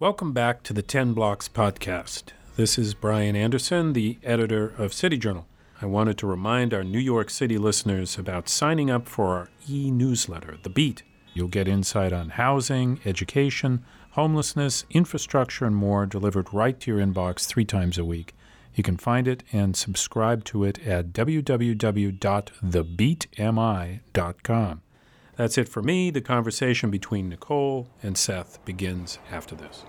Welcome back to the 10 Blocks podcast. This is Brian Anderson, the editor of City Journal. I wanted to remind our New York City listeners about signing up for our e newsletter, The Beat. You'll get insight on housing, education, homelessness, infrastructure, and more delivered right to your inbox three times a week. You can find it and subscribe to it at www.thebeatmi.com. That's it for me. The conversation between Nicole and Seth begins after this.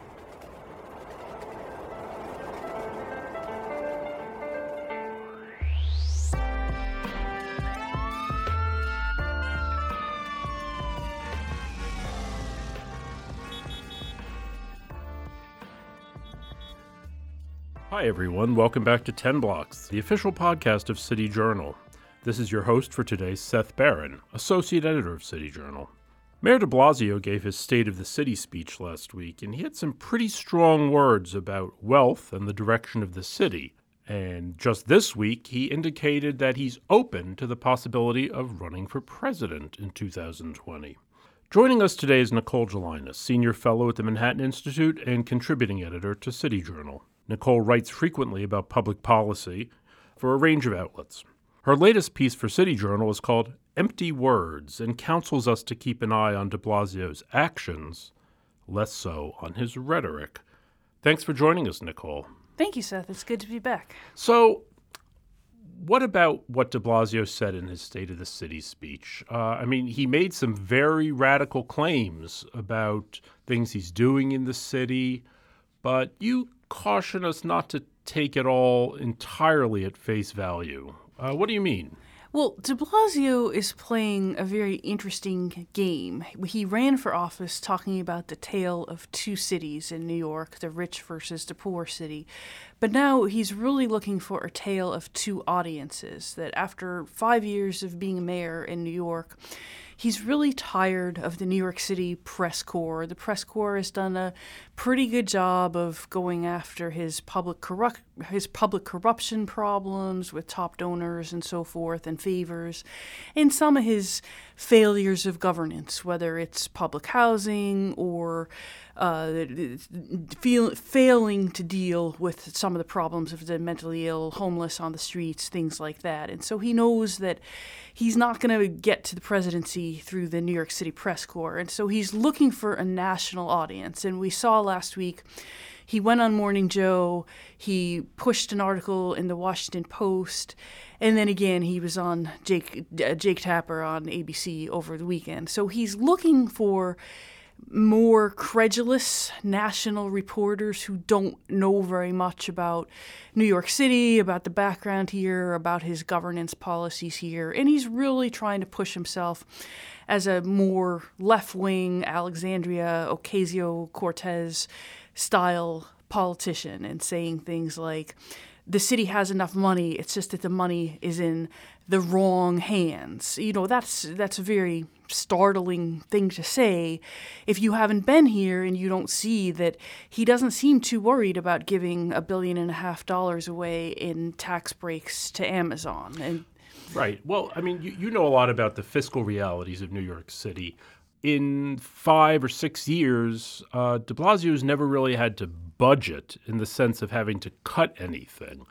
Hi, everyone. Welcome back to 10 Blocks, the official podcast of City Journal. This is your host for today, Seth Barron, Associate Editor of City Journal. Mayor de Blasio gave his State of the City speech last week, and he had some pretty strong words about wealth and the direction of the city. And just this week, he indicated that he's open to the possibility of running for president in 2020. Joining us today is Nicole Gelinas, Senior Fellow at the Manhattan Institute and contributing editor to City Journal. Nicole writes frequently about public policy for a range of outlets. Her latest piece for City Journal is called Empty Words and counsels us to keep an eye on de Blasio's actions, less so on his rhetoric. Thanks for joining us, Nicole. Thank you, Seth. It's good to be back. So, what about what de Blasio said in his State of the City speech? Uh, I mean, he made some very radical claims about things he's doing in the city, but you caution us not to take it all entirely at face value. Uh, what do you mean? Well, de Blasio is playing a very interesting game. He ran for office talking about the tale of two cities in New York, the rich versus the poor city. But now he's really looking for a tale of two audiences. That after five years of being mayor in New York, he's really tired of the New York City press corps. The press corps has done a pretty good job of going after his public corrupt his public corruption problems with top donors and so forth and favors, and some of his failures of governance, whether it's public housing or uh, feel, failing to deal with some of the problems of the mentally ill, homeless on the streets, things like that. And so he knows that he's not going to get to the presidency through the New York City press corps. And so he's looking for a national audience. And we saw last week he went on Morning Joe, he pushed an article in the Washington Post, and then again he was on Jake uh, Jake Tapper on ABC over the weekend. So he's looking for more credulous national reporters who don't know very much about New York City, about the background here, about his governance policies here. And he's really trying to push himself as a more left wing Alexandria Ocasio Cortez style politician and saying things like, the city has enough money, it's just that the money is in the wrong hands. You know, that's that's a very startling thing to say if you haven't been here and you don't see that he doesn't seem too worried about giving a billion and a half dollars away in tax breaks to Amazon. And Right. Well, I mean, you, you know a lot about the fiscal realities of New York City in five or six years, uh, de Blasio's never really had to budget in the sense of having to cut anything.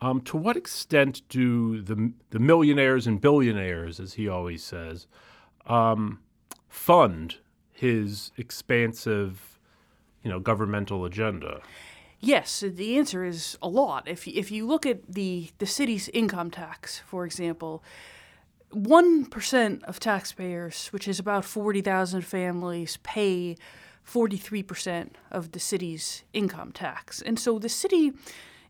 Um, to what extent do the, the millionaires and billionaires, as he always says, um, fund his expansive, you know, governmental agenda? Yes, the answer is a lot. If if you look at the the city's income tax, for example, 1% of taxpayers, which is about 40,000 families, pay 43% of the city's income tax. And so the city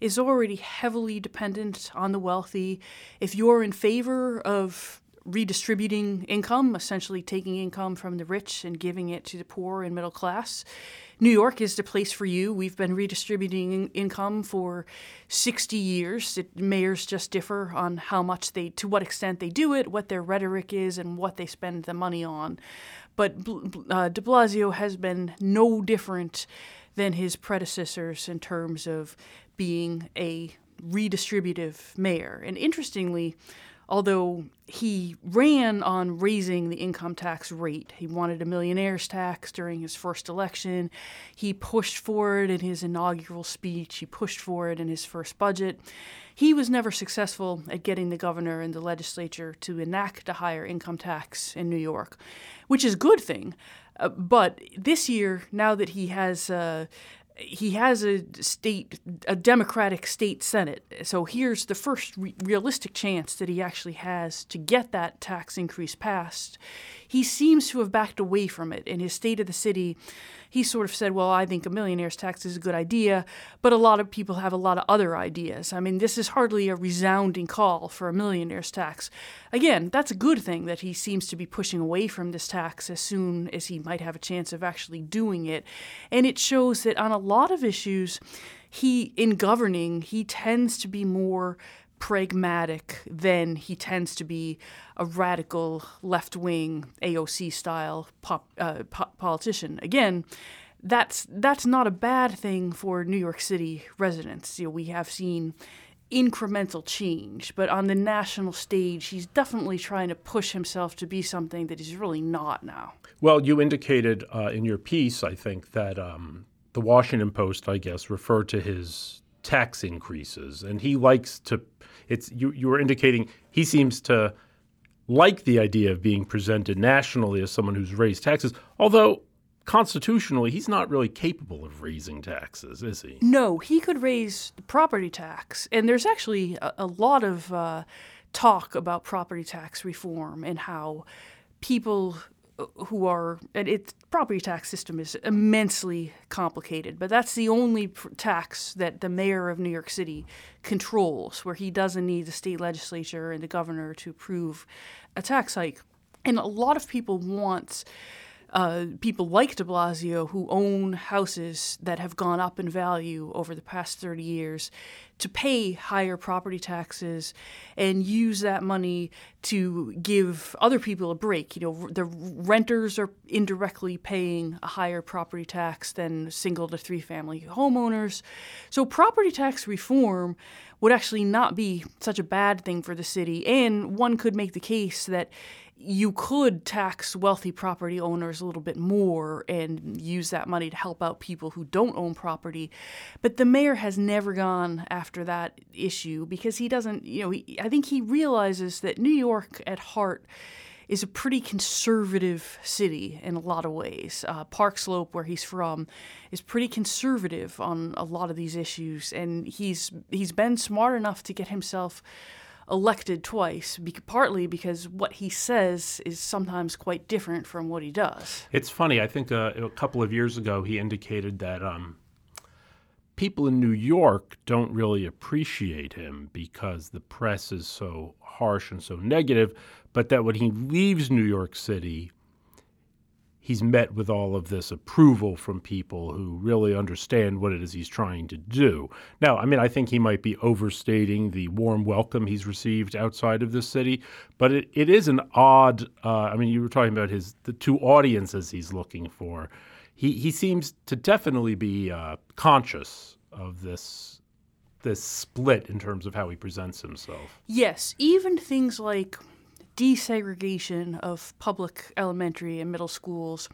is already heavily dependent on the wealthy. If you're in favor of redistributing income, essentially taking income from the rich and giving it to the poor and middle class, New York is the place for you. We've been redistributing income for 60 years. It, mayors just differ on how much they, to what extent they do it, what their rhetoric is, and what they spend the money on. But uh, de Blasio has been no different than his predecessors in terms of being a redistributive mayor. And interestingly, although he ran on raising the income tax rate. He wanted a millionaire's tax during his first election. He pushed for it in his inaugural speech. He pushed for it in his first budget. He was never successful at getting the governor and the legislature to enact a higher income tax in New York, which is a good thing. Uh, but this year, now that he has uh, he has a state, a Democratic state Senate. So here's the first re- realistic chance that he actually has to get that tax increase passed. He seems to have backed away from it. In his State of the City, he sort of said, Well, I think a millionaire's tax is a good idea, but a lot of people have a lot of other ideas. I mean, this is hardly a resounding call for a millionaire's tax. Again, that's a good thing that he seems to be pushing away from this tax as soon as he might have a chance of actually doing it. And it shows that on a lot of issues, he, in governing, he tends to be more pragmatic than he tends to be a radical left wing AOC style pop, uh, po- politician. Again, that's that's not a bad thing for New York City residents. You know, we have seen incremental change, but on the national stage, he's definitely trying to push himself to be something that he's really not now. Well, you indicated uh, in your piece, I think, that um, the Washington Post, I guess, referred to his tax increases, and he likes to it's you, you were indicating he seems to like the idea of being presented nationally as someone who's raised taxes, although constitutionally he's not really capable of raising taxes, is he? No, he could raise the property tax, and there's actually a, a lot of uh, talk about property tax reform and how people who are and its property tax system is immensely complicated but that's the only tax that the mayor of New York City controls where he doesn't need the state legislature and the governor to approve a tax hike. And a lot of people want uh, people like de Blasio who own houses that have gone up in value over the past 30 years to pay higher property taxes and use that money to give other people a break. You know, the renters are indirectly paying a higher property tax than single to three family homeowners. So, property tax reform would actually not be such a bad thing for the city. And one could make the case that you could tax wealthy property owners a little bit more and use that money to help out people who don't own property. But the mayor has never gone after that issue because he doesn't, you know, he, I think he realizes that New York at heart is a pretty conservative city in a lot of ways. Uh, Park Slope, where he's from, is pretty conservative on a lot of these issues, and he's he's been smart enough to get himself elected twice, be- partly because what he says is sometimes quite different from what he does. It's funny. I think uh, a couple of years ago he indicated that um, people in New York don't really appreciate him because the press is so harsh and so negative, but that when he leaves New York City, he's met with all of this approval from people who really understand what it is he's trying to do. Now, I mean, I think he might be overstating the warm welcome he's received outside of this city, but it, it is an odd. Uh, I mean, you were talking about his the two audiences he's looking for. He he seems to definitely be uh, conscious of this this split in terms of how he presents himself. Yes, even things like desegregation of public elementary and middle schools,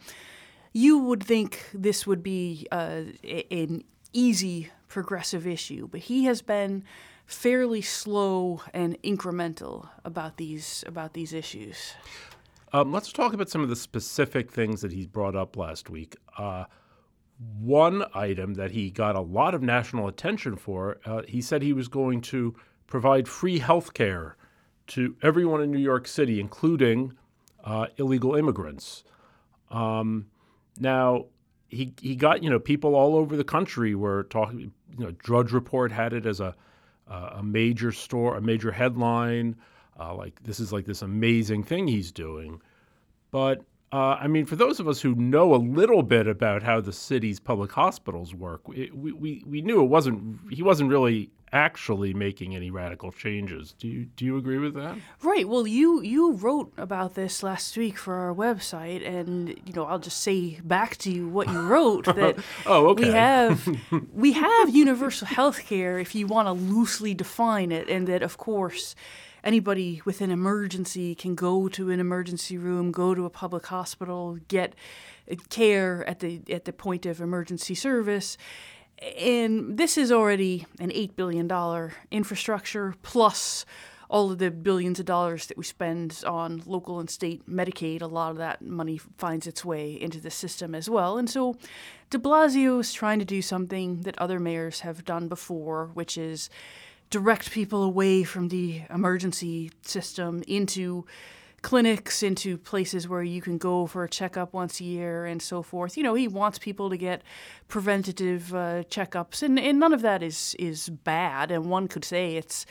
you would think this would be uh, an easy progressive issue, but he has been fairly slow and incremental about these about these issues. Um, let's talk about some of the specific things that he's brought up last week. Uh, one item that he got a lot of national attention for, uh, he said he was going to provide free health care to everyone in New York City, including uh, illegal immigrants. Um, now, he he got you know people all over the country were talking. You know, Drudge Report had it as a uh, a major store, a major headline. Uh, like this is like this amazing thing he's doing, but uh, I mean, for those of us who know a little bit about how the city's public hospitals work, we, we, we knew it wasn't he wasn't really actually making any radical changes. Do you do you agree with that? Right. Well, you you wrote about this last week for our website, and you know I'll just say back to you what you wrote that oh, okay. we have we have universal health care if you want to loosely define it, and that of course anybody with an emergency can go to an emergency room, go to a public hospital, get uh, care at the at the point of emergency service. And this is already an $8 billion infrastructure plus all of the billions of dollars that we spend on local and state Medicaid, a lot of that money finds its way into the system as well. And so de Blasio is trying to do something that other mayors have done before, which is direct people away from the emergency system into clinics into places where you can go for a checkup once a year and so forth. You know, he wants people to get preventative uh, checkups, and, and none of that is is bad. And one could say it's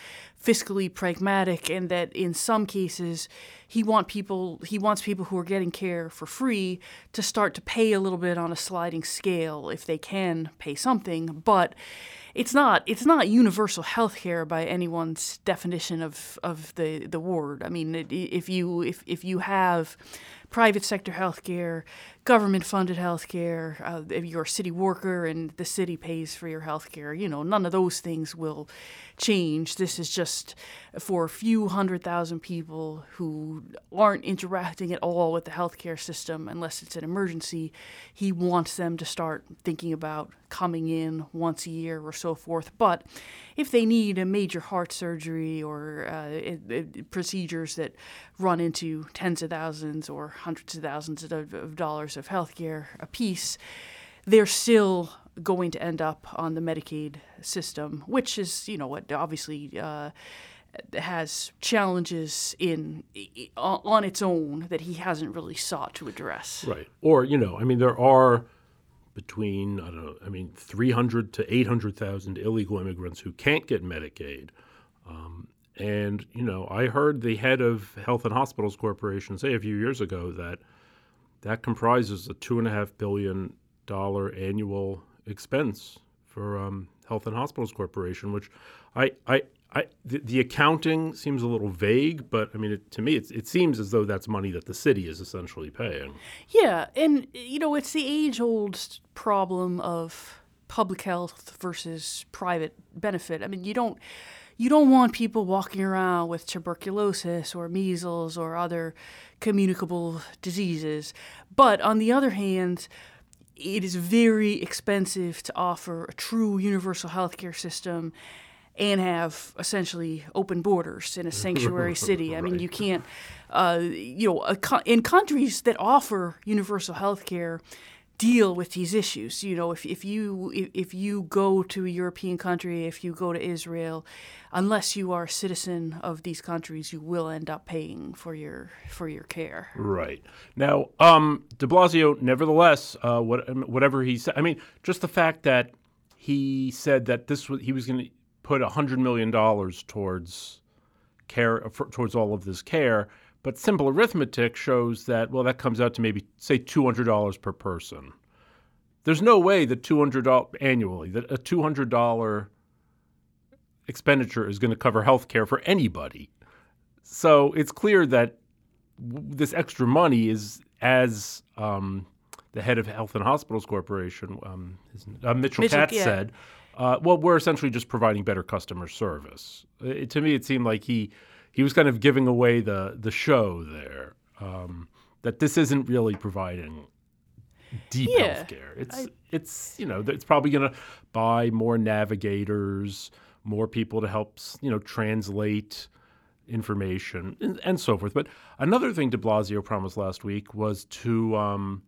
fiscally pragmatic, and that in some cases he want people he wants people who are getting care for free to start to pay a little bit on a sliding scale if they can pay something, but it's not it's not universal health care by anyone's definition of, of the, the word. I mean, if you if, if you have private sector health care, government funded health care, uh, if you're a city worker and the city pays for your health care, you know, none of those things will change. This is just for a few hundred thousand people who aren't interacting at all with the healthcare system unless it's an emergency. He wants them to start thinking about coming in once a year or so forth. But if they need a major heart surgery or uh, it, it, procedures that run into tens of thousands or hundreds of thousands of, of dollars of healthcare a piece, they're still going to end up on the Medicaid system, which is, you know, what obviously uh, has challenges in on its own that he hasn't really sought to address. Right. Or, you know, I mean, there are between I don't know, I mean, 300 to 800,000 illegal immigrants who can't get Medicaid. Um, and you know, I heard the head of Health and Hospitals Corporation say a few years ago that that comprises a two and a half billion dollar annual expense for um, Health and Hospitals Corporation, which I, I, I the, the, accounting seems a little vague, but I mean, it, to me, it seems as though that's money that the city is essentially paying. Yeah, and you know, it's the age-old problem of public health versus private benefit. I mean, you don't you don't want people walking around with tuberculosis or measles or other communicable diseases. But on the other hand, it is very expensive to offer a true universal healthcare system and have essentially open borders in a sanctuary city. I mean, you can't, uh, you know, in countries that offer universal health care, deal with these issues. You know, if, if you if you go to a European country, if you go to Israel, unless you are a citizen of these countries, you will end up paying for your for your care. Right now, um, De Blasio, nevertheless, uh, what, whatever he said, I mean, just the fact that he said that this was he was going to put hundred million dollars towards care for, towards all of this care but simple arithmetic shows that, well, that comes out to maybe, say, $200 per person. There's no way that $200 annually, that a $200 expenditure is going to cover health care for anybody. So it's clear that this extra money is, as um, the head of Health and Hospitals Corporation, um, uh, Mitchell, Mitchell Katz, yeah. said, uh, well, we're essentially just providing better customer service. It, to me, it seemed like he he was kind of giving away the the show there. Um, that this isn't really providing deep yeah, health care. It's I, it's you know it's probably going to buy more navigators, more people to help you know translate information and, and, so forth. But another thing De Blasio promised last week was to um,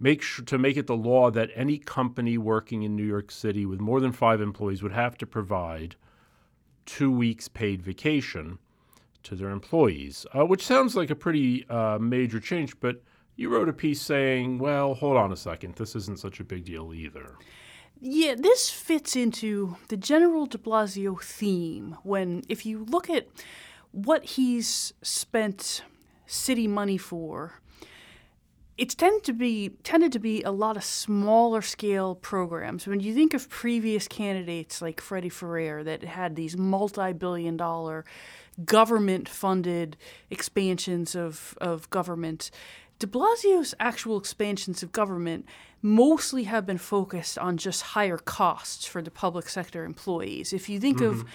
make sure to make it the law that any company working in New York City with more than five employees would have to provide two weeks paid vacation to their employees, uh, which sounds like a pretty uh, major change. But you wrote a piece saying, well, hold on a second, this isn't such a big deal either. Yeah, this fits into the general de Blasio theme when, if you look at what he's spent city money for, it's tended to be tended to be a lot of smaller scale programs. When you think of previous candidates like Freddie Ferrer that had these multi billion dollar government funded expansions of, of government. De Blasio's actual expansions of government mostly have been focused on just higher costs for the public sector employees. If you think mm-hmm. of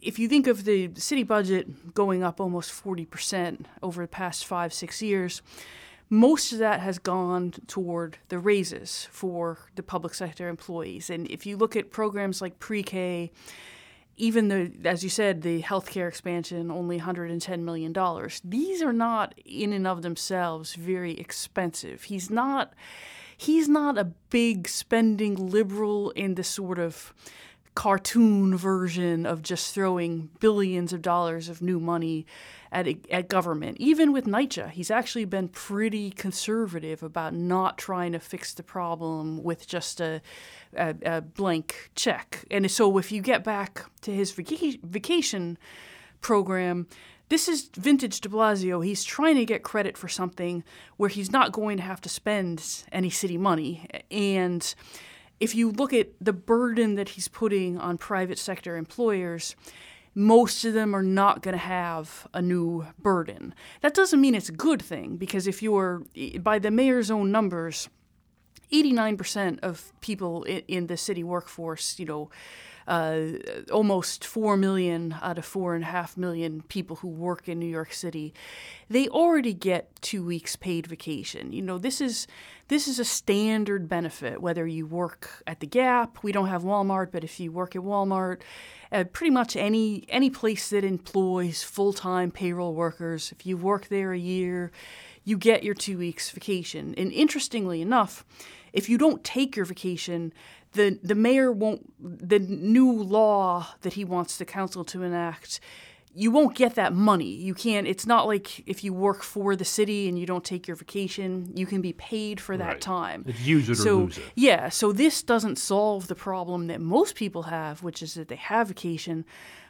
if you think of the city budget going up almost 40% over the past five, six years, most of that has gone toward the raises for the public sector employees. And if you look at programs like pre K, even the, as you said, the healthcare expansion, only $110 million. These are not in and of themselves very expensive. He's not, he's not a big spending liberal in the sort of cartoon version of just throwing billions of dollars of new money at, at government. Even with NYCHA, he's actually been pretty conservative about not trying to fix the problem with just a, a, a blank check. And so if you get back to his vaca- vacation program, this is vintage de Blasio. He's trying to get credit for something where he's not going to have to spend any city money. And if you look at the burden that he's putting on private sector employers, most of them are not going to have a new burden. That doesn't mean it's a good thing because if you're, by the mayor's own numbers, 89% of people in the city workforce, you know, uh, almost 4 million out of 4.5 million people who work in New York City, they already get two weeks paid vacation. You know, this is this is a standard benefit whether you work at the Gap. We don't have Walmart, but if you work at Walmart, uh, pretty much any any place that employs full time payroll workers, if you work there a year, you get your two weeks vacation. And interestingly enough, if you don't take your vacation, the the mayor won't the new law that he wants the council to enact you won't get that money. You can't. It's not like if you work for the city and you don't take your vacation, you can be paid for that Right. time. It's use it or so lose it. yeah, so this doesn't solve the problem that most people have, which is that they have vacation,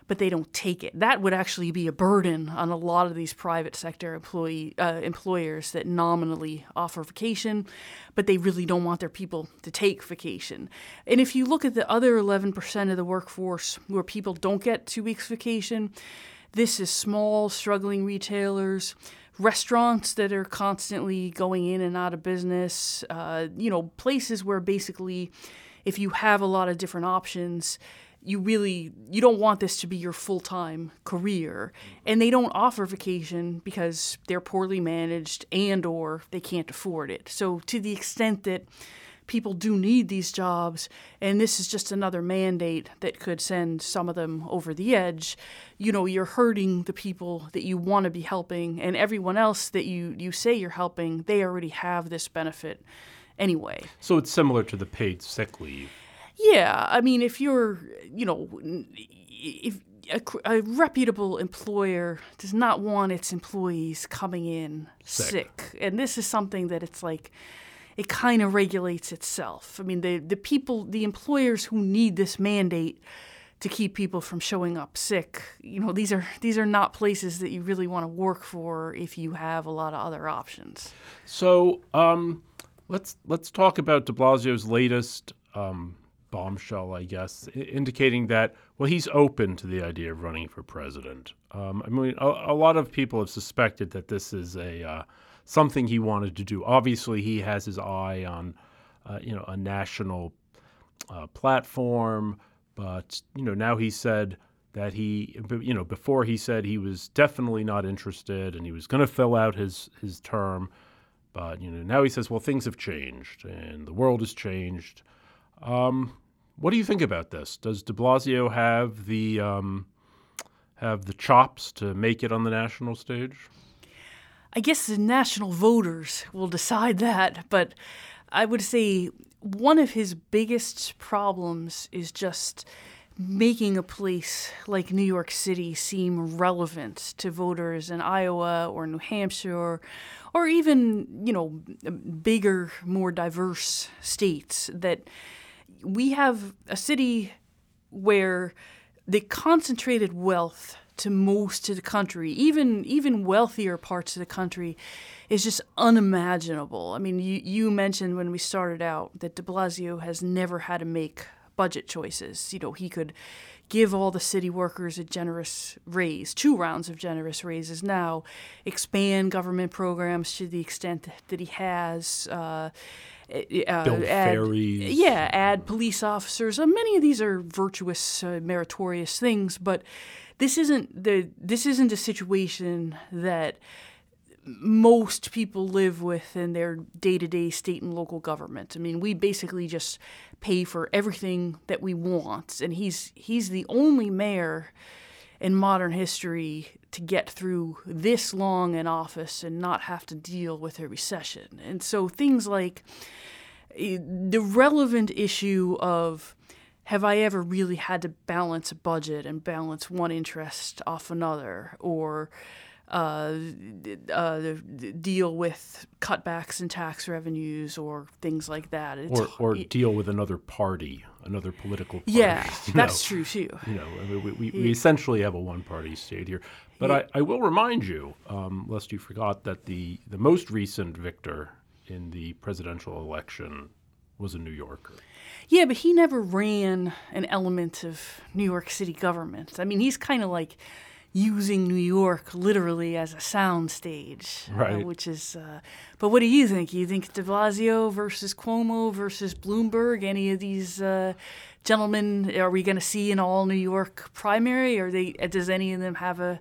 but they don't take it. That would actually be a burden on a lot of these private sector employee uh, employers that nominally offer vacation, but they really don't want their people to take vacation. And if you look at the other 11% of the workforce where people don't get two weeks vacation, this is small, struggling retailers, restaurants that are constantly going in and out of business, uh, you know, places where basically if you have a lot of different options, you really you don't want this to be your full-time career. And they don't offer vacation because they're poorly managed and or they can't afford it. So to the extent that people do need these jobs and this is just another mandate that could send some of them over the edge you know you're hurting the people that you want to be helping and everyone else that you you say you're helping they already have this benefit anyway. So it's similar to the paid sick leave. Yeah, I mean, if you're, you know, if a, a reputable employer does not want its employees coming in Sick. sick, and this is something that it's like it kind of regulates itself. I mean, the the people, the employers who need this mandate to keep people from showing up sick, you know, these are these are not places that you really want to work for if you have a lot of other options. So um, let's let's talk about De Blasio's latest um, bombshell, I guess, indicating that well he's open to the idea of running for president. Um, I mean, a, a lot of people have suspected that this is a uh, something he wanted to do. Obviously, he has his eye on uh, you know a national uh, platform, but you know now he said that he you know before he said he was definitely not interested and he was going to fill out his his term but you know now he says well things have changed and the world has changed um, what do you think about this? Does de blasio have the um, have the chops to make it on the national stage? I guess the national voters will decide that, but I would say one of his biggest problems is just making a place like New York City seem relevant to voters in Iowa or New Hampshire or even, you know, bigger, more diverse states that we have a city where the concentrated wealth to most of the country, even even wealthier parts of the country, is just unimaginable. I mean, you, you mentioned when we started out that de Blasio has never had to make budget choices. You know, he could give all the city workers a generous raise, two rounds of generous raises now, expand government programs to the extent that he has. Uh, uh, Build add, ferries. Yeah, add police officers. Uh, many of these are virtuous, uh, meritorious things, but this isn't the this isn't a situation that most people live with in their day-to-day state and local government. I mean, we basically just pay for everything that we want, and he's he's the only mayor in modern history to get through this long in office and not have to deal with a recession. And so things like eh, the relevant issue of have I ever really had to balance a budget and balance one interest off another or uh, uh, deal with cutbacks in tax revenues or things like that. It's, or, or deal with another party, another political party. yeah, that's know. true too. You know, I mean, we, we, we essentially have a one-party state here. But I, I will remind you, um, lest you forgot, that the, the most recent victor in the presidential election was a New Yorker. Yeah, but he never ran an element of New York City government. I mean, he's kind of like using New York literally as a soundstage, uh, Right. which is. Uh, but what do you think? You think De Blasio versus Cuomo versus Bloomberg? Any of these uh, gentlemen are we going to see an all New York primary? Or they? Does any of them have a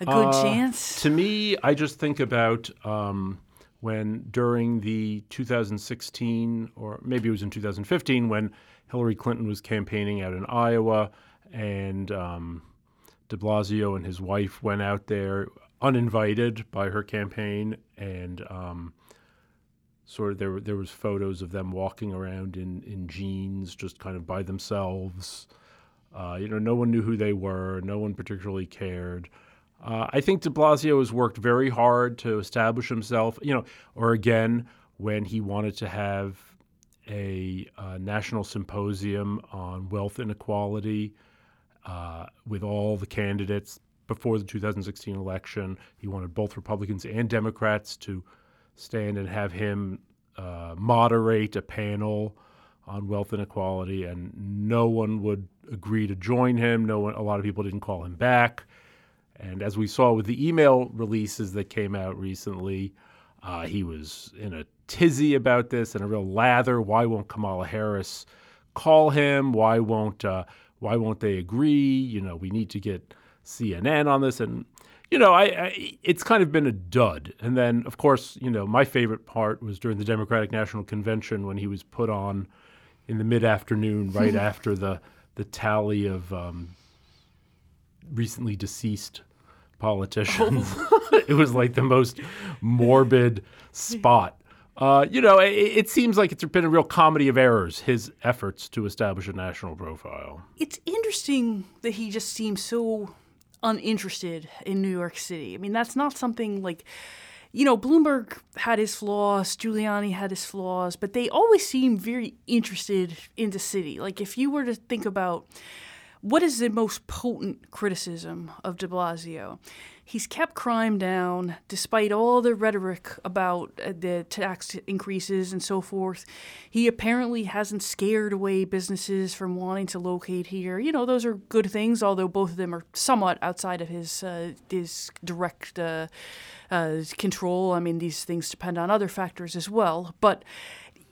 a good Uh, chance? To me, I just think about um, when during the 2016, or maybe it was in 2015, when Hillary Clinton was campaigning out in Iowa, and um, De Blasio and his wife went out there uninvited by her campaign, and um, sort of there there was photos of them walking around in in jeans, just kind of by themselves. Uh, you know, no one knew who they were. No one particularly cared. Uh, I think De Blasio has worked very hard to establish himself. You know, or again, when he wanted to have a uh, national symposium on wealth inequality uh, with all the candidates before the 2016 election, he wanted both Republicans and Democrats to stand and have him uh, moderate a panel on wealth inequality, and no one would agree to join him. No one, a lot of people didn't call him back. And as we saw with the email releases that came out recently, uh, he was in a tizzy about this and a real lather. Why won't Kamala Harris call him? Why won't uh, Why won't they agree? You know, we need to get CNN on this. And you know, I, I it's kind of been a dud. And then, of course, you know, my favorite part was during the Democratic National Convention when he was put on in the mid afternoon, right after the the tally of um, recently deceased politicians. it was like the most morbid spot. Uh, you know, it, it seems like it's been a real comedy of errors, his efforts to establish a national profile. it's interesting that he just seems so uninterested in New York City. I mean, that's not something like, you know, Bloomberg had his flaws, Giuliani had his flaws, but they always seem very interested in the city. Like, if you were to think about what is the most potent criticism of de Blasio? He's kept crime down despite all the rhetoric about uh, the tax increases and so forth. He apparently hasn't scared away businesses from wanting to locate here. You know, those are good things, although both of them are somewhat outside of his uh, his direct uh, uh, control. I mean, these things depend on other factors as well, but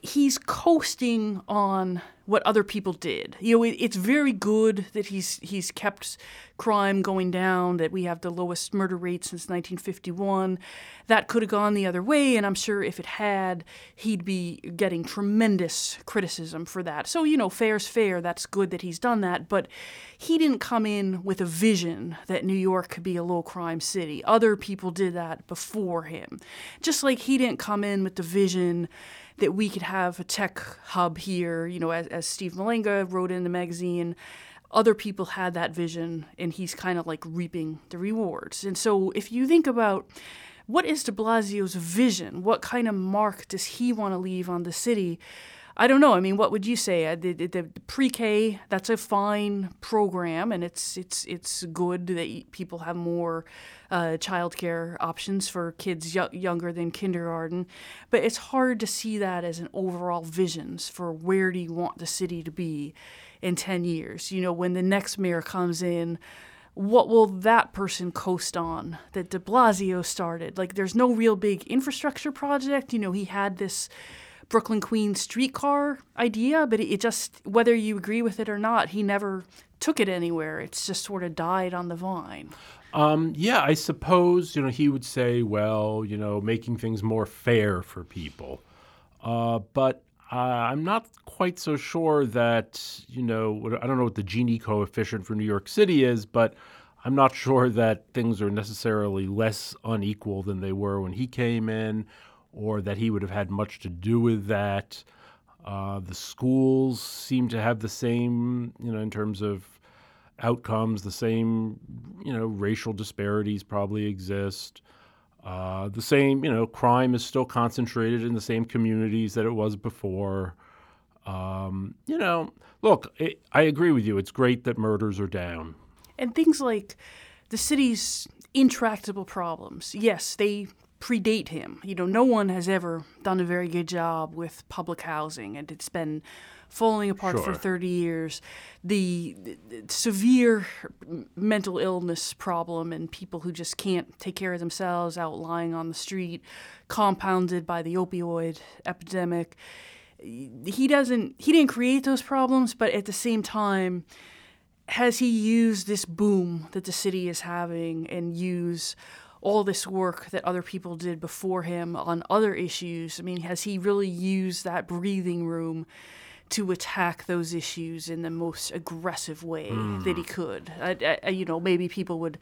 he's coasting on what other people did. You know, it, it's very good that he's he's kept crime going down. That we have the lowest murder rate since 1951. That could have gone the other way, and I'm sure if it had, he'd be getting tremendous criticism for that. So you know, fair's fair. That's good that he's done that, but he didn't come in with a vision that New York could be a low crime city. Other people did that before him. Just like he didn't come in with the vision that we could have a tech hub here, you know, as, as Steve Malanga wrote in the magazine. Other people had that vision, and he's kind of like reaping the rewards. And so, if you think about what is de Blasio's vision, what kind of mark does he want to leave on the city? I don't know. I mean, what would you say? Uh, The, the, the pre-K that's a fine program, and it's it's it's good that people have more uh, childcare options for kids yo- younger than kindergarten. But it's hard to see that as an overall vision for where do you want the city to be in ten years. You know, when the next mayor comes in, what will that person coast on that de Blasio started? Like, there's no real big infrastructure project. You know, he had this Brooklyn Queens streetcar idea, but it just, whether you agree with it or not, he never took it anywhere. It's just sort of died on the vine. Um, yeah, I suppose you know he would say, well, you know, making things more fair for people, uh, but uh, I'm not quite so sure that you know I don't know what the Gini coefficient for New York City is, but I'm not sure that things are necessarily less unequal than they were when he came in, or that he would have had much to do with that. Uh, the schools seem to have the same, you know, in terms of outcomes, the same, you know, racial disparities probably exist. Uh, the same, you know, crime is still concentrated in the same communities that it was before. Um, you know, look, it, I agree with you. It's great that murders are down. And things like the city's intractable problems, yes, they predate him. You know, no one has ever done a very good job with public housing, and it's been falling apart Sure. for 30 years. The, the severe mental illness problem and people who just can't take care of themselves out lying on the street, compounded by the opioid epidemic. He doesn't, he didn't create those problems, but at the same time, has he used this boom that the city is having and use all this work that other people did before him on other issues? I mean, has he really used that breathing room to attack those issues in the most aggressive way mm. that he could? I, I, you know, maybe people would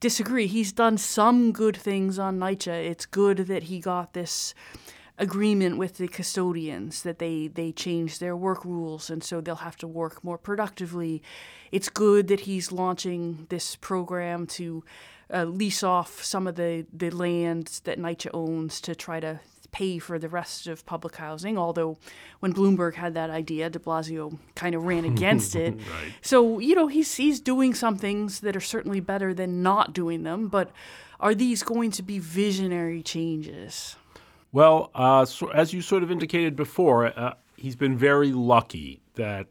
disagree. He's done some good things on NYCHA. It's good that he got this agreement with the custodians that they they changed their work rules and so they'll have to work more productively. It's good that he's launching this program to uh, lease off some of the the land that NYCHA owns to try to pay for the rest of public housing. Although when Bloomberg had that idea, De Blasio kind of ran against it. Right. So you know he's he's doing some things that are certainly better than not doing them, but are these going to be visionary changes? Well, uh, so as you sort of indicated before, uh, he's been very lucky that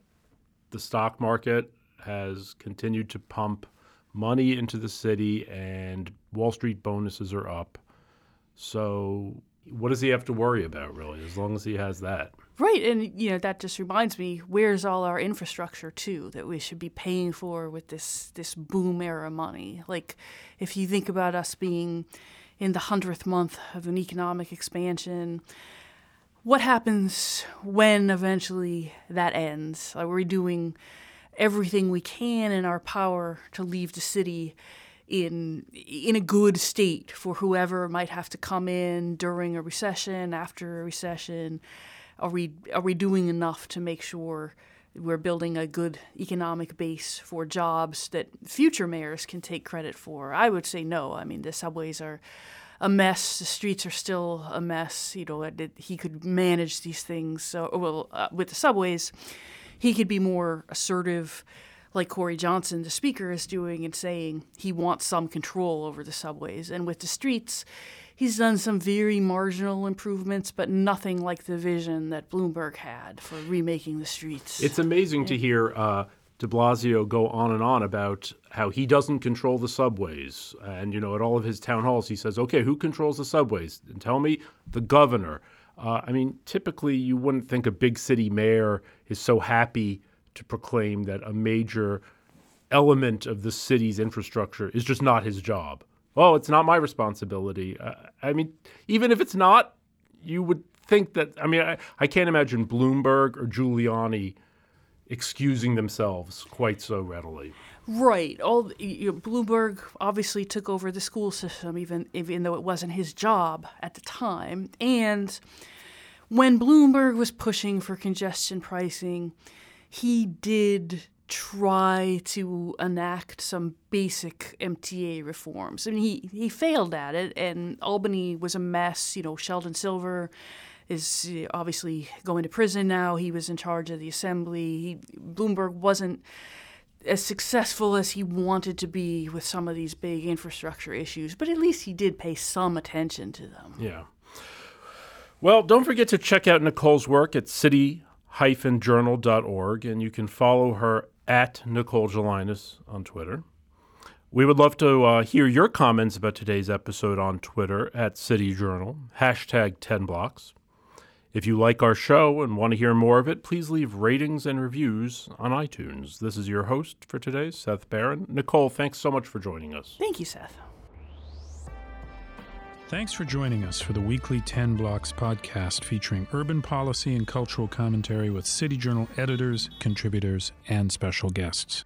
the stock market has continued to pump money into the city and Wall Street bonuses are up. So, what does he have to worry about, really, as long as he has that? Right, and you know that just reminds me, where's all our infrastructure too that we should be paying for with this this boom era money? Like, if you think about us being in the hundredth month of an economic expansion, what happens when eventually that ends? Are we doing everything we can in our power to leave the city in in a good state for whoever might have to come in during a recession, after a recession? Are we are we doing enough to make sure we're building a good economic base for jobs that future mayors can take credit for? I would say no. I mean, the subways are a mess. The streets are still a mess. You know, it, he could manage these things. So, well, uh, with the subways, he could be more assertive, like Corey Johnson, the speaker, is doing and saying he wants some control over the subways. And with the streets, he's done some very marginal improvements, but nothing like the vision that Bloomberg had for remaking the streets. It's amazing to hear uh, de Blasio go on and on about how he doesn't control the subways. And, you know, at all of his town halls, he says, okay, who controls the subways? And tell me, the governor. Uh, I mean, typically you wouldn't think a big city mayor is so happy to proclaim that a major element of the city's infrastructure is just not his job. Oh, it's not my responsibility. Uh, I mean, even if it's not, you would think that. I mean, I, I can't imagine Bloomberg or Giuliani excusing themselves quite so readily. Right. All you know, Bloomberg obviously took over the school system, even even though it wasn't his job at the time. And when Bloomberg was pushing for congestion pricing, he did try to enact some basic MTA reforms. I mean, he he failed at it, and Albany was a mess. You know, Sheldon Silver is uh, obviously going to prison now. He was in charge of the assembly. He, Bloomberg wasn't as successful as he wanted to be with some of these big infrastructure issues, but at least he did pay some attention to them. Yeah. Well, don't forget to check out Nicole's work at city-journal.org, and you can follow her at Nicole on Twitter. We would love to uh, hear your comments about today's episode on Twitter at City Journal, hashtag 10blocks. If you like our show and want to hear more of it, please leave ratings and reviews on iTunes. This is your host for today, Seth Barron. Nicole, thanks so much for joining us. Thank you, Seth. Thanks for joining us for the weekly 10 Blocks podcast featuring urban policy and cultural commentary with City Journal editors, contributors, and special guests.